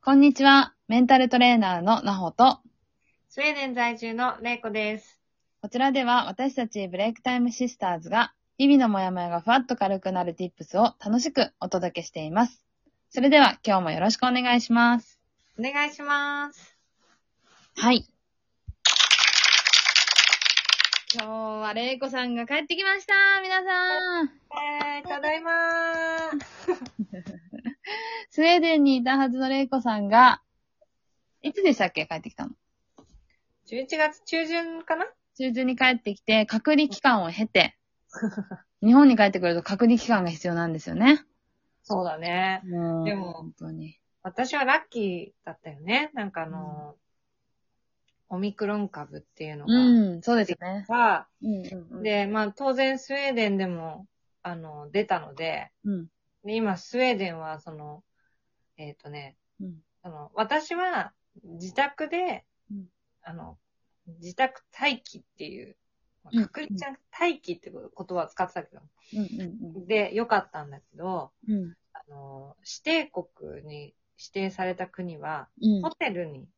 こんにちは。メンタルトレーナーのなほと、スウェーデン在住のレイコです。こちらでは私たちブレイクタイムシスターズが、日々のモヤモヤがふわっと軽くなる tips を楽しくお届けしています。それでは今日もよろしくお願いします。お願いします。はい。今日はレイコさんが帰ってきました皆さんえー、ただいまー。スウェーデンにいたはずのレイコさんが、いつでしたっけ？帰ってきたの11月中旬かな？中旬に帰ってきて、隔離期間を経て、日本に帰ってくると隔離期間が必要なんですよね。そうだね。もう、でも本当に。私はラッキーだったよね。なんかあの、オミクロン株っていうのが。うん、そうですね。がうんうんうん、で、まあ当然スウェーデンでも、あの、出たので、うん、で今スウェーデンはその、えっ、とね、うん、あの、私は自宅で、うん。あの、自宅待機っていう、隔離じゃなくて待機って言葉を使ってたけど、うん、うんで、よかったんだけど、うん、うん、あの、指定国に指定された国は、うん。ホテルに、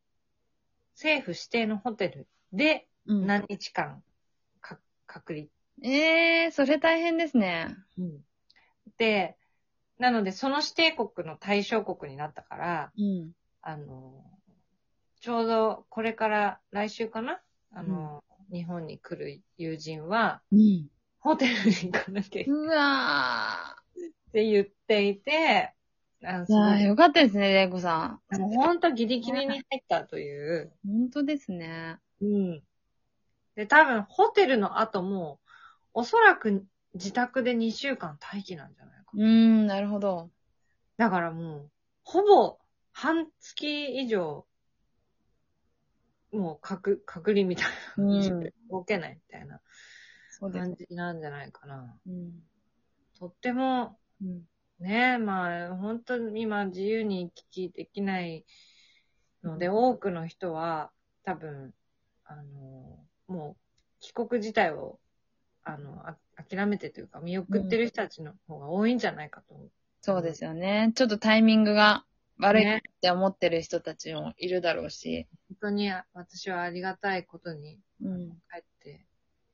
政府指定のホテルでうん。何日間か隔離。ええー、それ大変ですね。で、なのでその指定国の対象国になったから、うん、あの、ちょうどこれから来週かな？あの、日本に来る友人は、うん。ホテルに行かなきゃいけないうわって言っていて、あ。いよかったですね、レイコさん。もう本当ギリギリに入ったという。本当ですね。うん。で、多分ホテルの後も、おそらく自宅で2週間待機なんじゃない？かうーん、なるほど。だからもう、ほぼ半月以上、もう隔、隔離みたいな感じうんで動けないみたいなそうです感。じなんじゃないかな。うん。とっても、うん。ねえ、まあ、本当に今自由に行き来できないので、多くの人は多分、あの、もう帰国自体を、あの、あ諦めてというか見送ってる人たちの方が多いんじゃないかと思う。そうですよね。ちょっとタイミングが悪いっねて思ってる人たちもいるだろうし。本当に私はありがたいことに、うん。帰って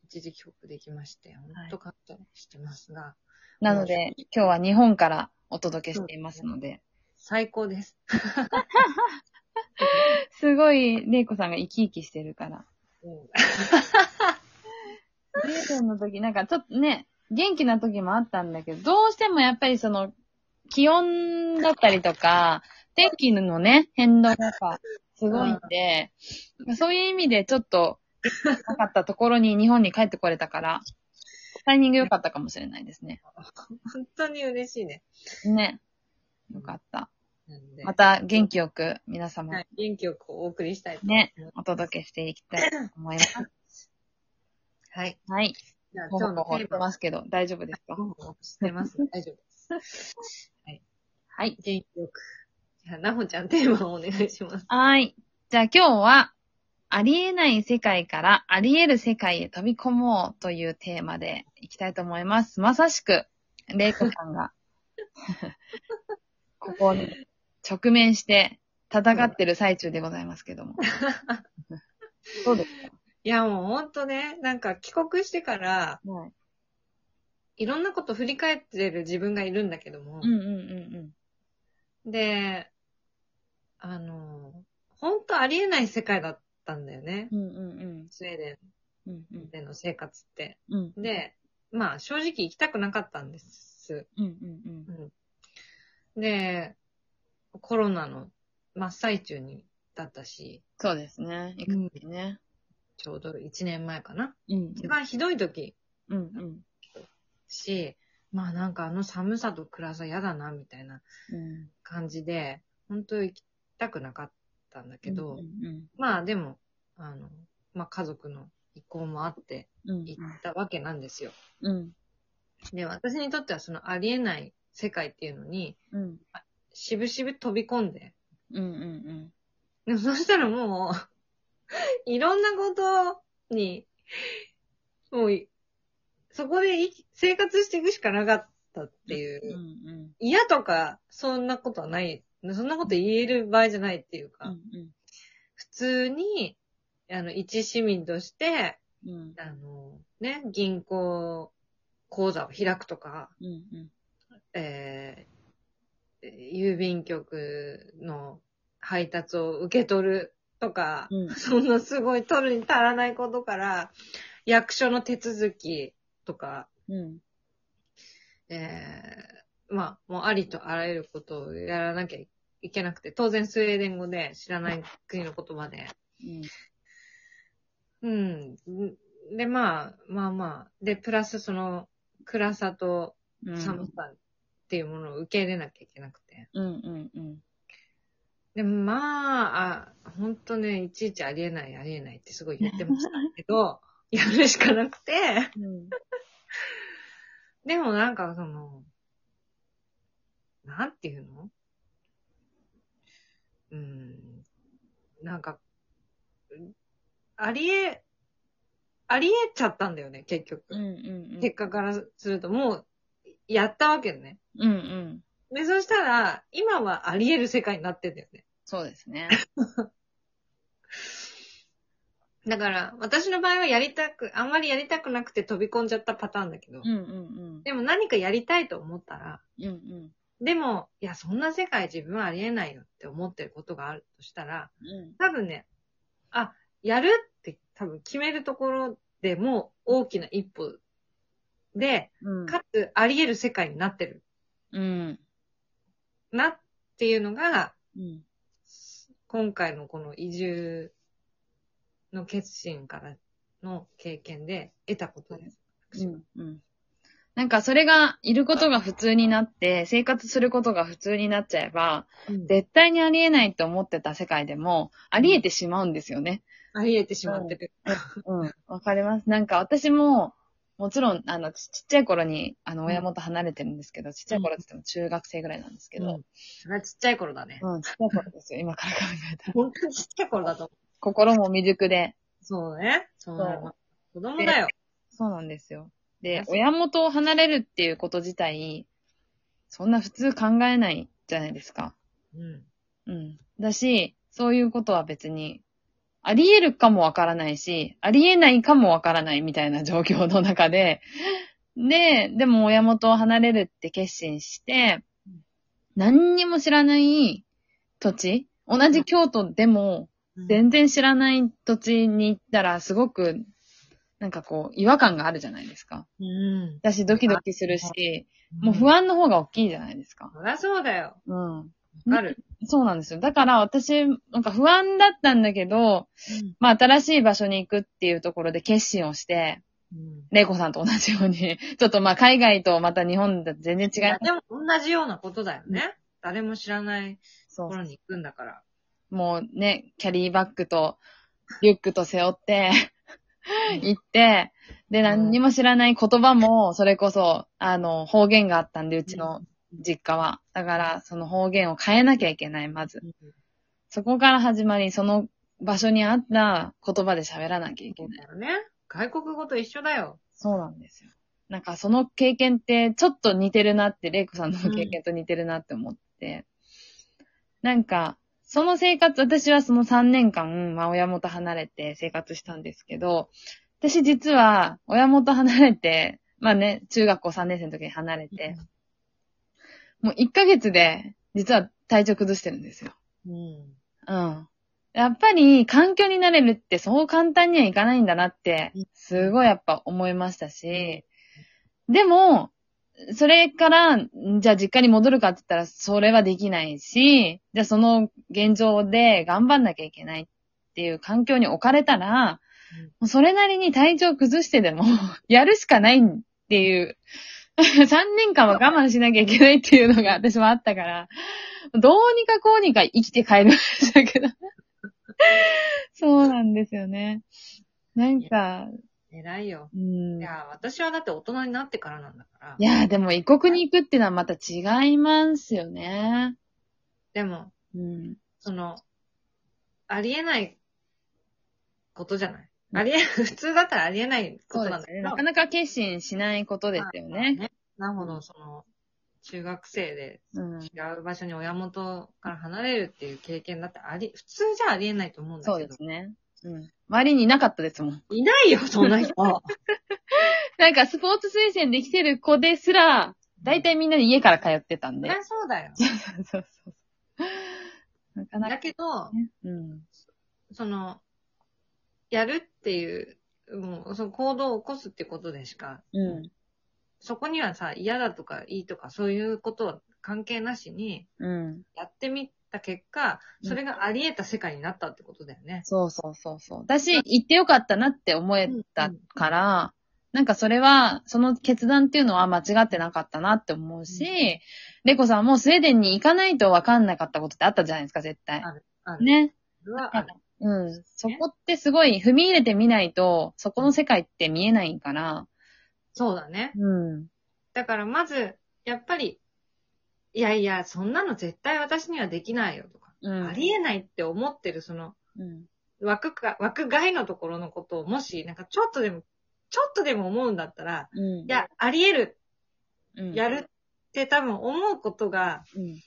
一時帰国できまして、本当感謝してますが、なので、今日は日本からお届けしていますので、最高です。すごい、レイコさんが生き生きしてるから。うん レイコの時、なんかちょっとね、元気な時もあったんだけど、どうしてもやっぱりその、気温だったりとか、天気のね、変動がやっぱすごいんで、そういう意味でちょっと、なかったところに日本に帰ってこれたから、タイミング良かったかもしれないですね。本当に嬉しいね。ね。よかった。また元気よく皆様はい、元気よくお送りしたいとね。お届けしていきたいと思います。はい。はい。じゃあ今日のテーマますけど、大丈夫ですか？してます？大丈夫です。はい。元気よく。じゃあ、なほちゃんテーマをお願いします。はい。じゃあ今日は、ありえない世界からあり得る世界へ飛び込もうというテーマでいきたいと思います。まさしく、レイコさんが、ここに直面して戦ってる最中でございますけども。そうですいや、もうほんとね、なんか帰国してから、かはい。いろんなこと振り返ってる自分がいるんだけどもうん、うんうんで、あの、ほんとありえない世界だったんだよね。うん。うんうんうん。スウェーデうんうんンでの生活って。うん。で、まあ正直行きたくなかったんです。うんうんうん。で、コロナの真っ最中にだったし、そうですね。いくつね。ちょうど1年前かな。うん。一番ひどい時うんうん。し、まあなんかあの寒さと暗さ嫌だな、みたいなうん。感じで、本当行きたくなかったんだけど、うんうんまあでも、あの、まあ家族の意向もあってうん。行ったわけなんですよ。うん。で、私にとってはそのありえない世界っていうのに、うん。しぶしぶ飛び込んで、うんうんでもそしたらもう、いろんなことに、もう、そこで生活していくしかなかったっていうう。ん。うん嫌とか、そんなことはないそんなこと言える場合じゃないっていうか、うん普通に、あの、一市民として、うん。うん。あの、ね、銀行口座を開くとか、うんうん。えー、郵便局の配達を受け取るとか、うん そんなすごい取るに足らないことから、役所の手続きとか、うん。えー、まあ、もうありとあらゆることをやらなきゃいけなくて、当然スウェーデン語で知らない国の言葉で。うん。うん。で、まあ、まあまあ。で、プラスその、暗さとうん。寒さっていうものを受け入れなきゃいけなくて。うんうんうん。でもまあ、あ、ほんとね、いちいちありえない、ありえないってすごい言ってましたけど、やるしかなくて、うん。でもなんかその、なんていうの？うん、なんか、ありえ、ありえちゃったんだよね、結局。うんうんうん。結果からすると、もう、やったわけよね。うんうん。で、そしたら、今はありえる世界になってんだよね。そうですね。だから、私の場合はやりたく、あんまりやりたくなくて飛び込んじゃったパターンだけど、うんうんでも何かやりたいと思ったら、うん。うんうん。でも、いや、そんな世界自分はありえないよって思ってることがあるとしたら、うん。多分ね、あ、やるって多分決めるところでも大きな一歩で、うん。かつあり得る世界になってるうん。なっていうのが、うん。今回のこの移住の決心からの経験で得たことです。私はうん。うん。なんかそれがいることが普通になって、生活することが普通になっちゃえば、うん絶対にありえないと思ってた世界でも、ありえてしまうんですよね。あり得てしまってる。うん。わかります。なんか私も、もちろん、あの、ちちっちゃい頃に、あの、親元離れてるんですけど、ちっちゃい頃って言っても中学生ぐらいなんですけど、うんそれはちっちゃい頃だね。うん、ちっちゃい頃ですよ、今から考えたら。本当にちっちゃい頃だと思う。心も未熟で。そうね。そうなその。子供だよ。そうなんですよ。で、親元を離れるっていうこと自体、そんな普通考えないじゃないですか。うん。うん。だし、そういうことは別に、あり得るかもわからないし、あり得ないかもわからないみたいな状況の中で、で、でも親元を離れるって決心して、何にも知らない土地同じ京都でも、全然知らない土地に行ったら、すごく、なんかこう、違和感があるじゃないですか。うん。だし、ドキドキするし、もう不安の方が大きいじゃないですか。そりゃそうだよ。うん。わかる。そうなんですよ。だから私、なんか不安だったんだけど、まあ新しい場所に行くっていうところで決心をして、うん。レイコさんと同じように、ちょっとまあ海外とまた日本だと全然違います。でも同じようなことだよね。誰も知らないそうところに行くんだから。もうね、キャリーバッグとリュックと背負って、行って、で、何にも知らない言葉も、それこそ、あの、方言があったんで、うちの実家は。だから、その方言を変えなきゃいけない、まず。そこから始まり、その場所に合った言葉で喋らなきゃいけない。そうだよね。外国語と一緒だよ。そうなんですよ。なんかその経験ってちょっと似てるなって、レイコさんの経験と似てるなって思って。なんか、その生活、私はその3年間、まあ親元離れて生活したんですけど、私実は親元離れて、まあね、中学校3年生の時に離れて、もう1ヶ月で、実は体調崩してるんですよ。うん。うん。やっぱり環境になれるってそう簡単にはいかないんだなってうん、すごいやっぱ思いましたし、でも、それから、んじゃあ実家に戻るかって言ったらそれはできないし、じゃあその現状で頑張んなきゃいけないっていう環境に置かれたら、それなりに体調崩してでも やるしかないっていう、3年間は我慢しなきゃいけないっていうのが私もあったから、どうにかこうにか生きて帰りましたけど。そうなんですよね。なんか、偉いよ。うん。いいや、私はだって大人になってからなんだから。や、でも異国に行くっていうのはまた違いますよね。でも、うん。その、ありえないことじゃない？うんありえ、普通だったらありえないこ。となんだけど。なかなか決心しないことですよね。ね。なるほど、その、中学生でうん。違う場所に親元から離れるっていう経験だってあり、普通じゃありえないと思うんだけど。そうですね。うん。周りにいなかったですもん。いないよ、そんな人。なんかスポーツ推薦できてる子ですら、大体みんなで家から通ってたんで。そりゃそうだよ。そうそうそう。なかなかだけど、ね。うん。その、やるっていう、もう、その行動を起こすってことでしか、うん。そこにはさ、嫌だとかいいとかそういうことは関係なしに、うん。やってみた結果、うんそれがあり得た世界になったってことだよね。そうそうそうそう。私、行ってよかったなって思えたから、なんかそれは、その決断っていうのは間違ってなかったなって思うし、レコさんもスウェーデンに行かないと分かんなかったことってあったじゃないですか、絶対。ある。ね。それはある。うん。そこってすごい踏み入れてみないと、そこの世界って見えないから。そうだね。うん。だからまず、やっぱり、いやいや、そんなの絶対私にはできないよとか、うん。ありえないって思ってるそのうん。枠か、枠外のところのことをもし、なんかちょっとでも、ちょっとでも思うんだったら、うん。いや、あり得る、うん、やるって多分思うことが、うん。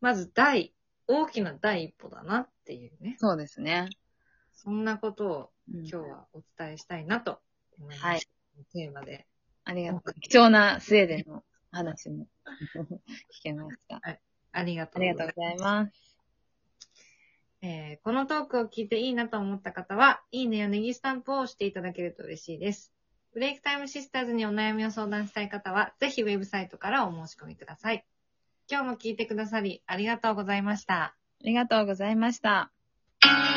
まず第、大きな第一歩だなっていうね。そうですね。そんなことをうん今日はお伝えしたいなと思います。はい。テーマで。ありがとう。貴重なスウェーデンの話も 聞けました。ありがとあうございます。りがとうございます。えーこのトークを聞いていいなと思った方は、いいねやネギスタンプを押していただけると嬉しいです。ブレイクタイムシスターズにお悩みを相談したい方は、ぜひウェブサイトからお申し込みください。今日も聞いてくださりありがとうございました。ありがとうございました。「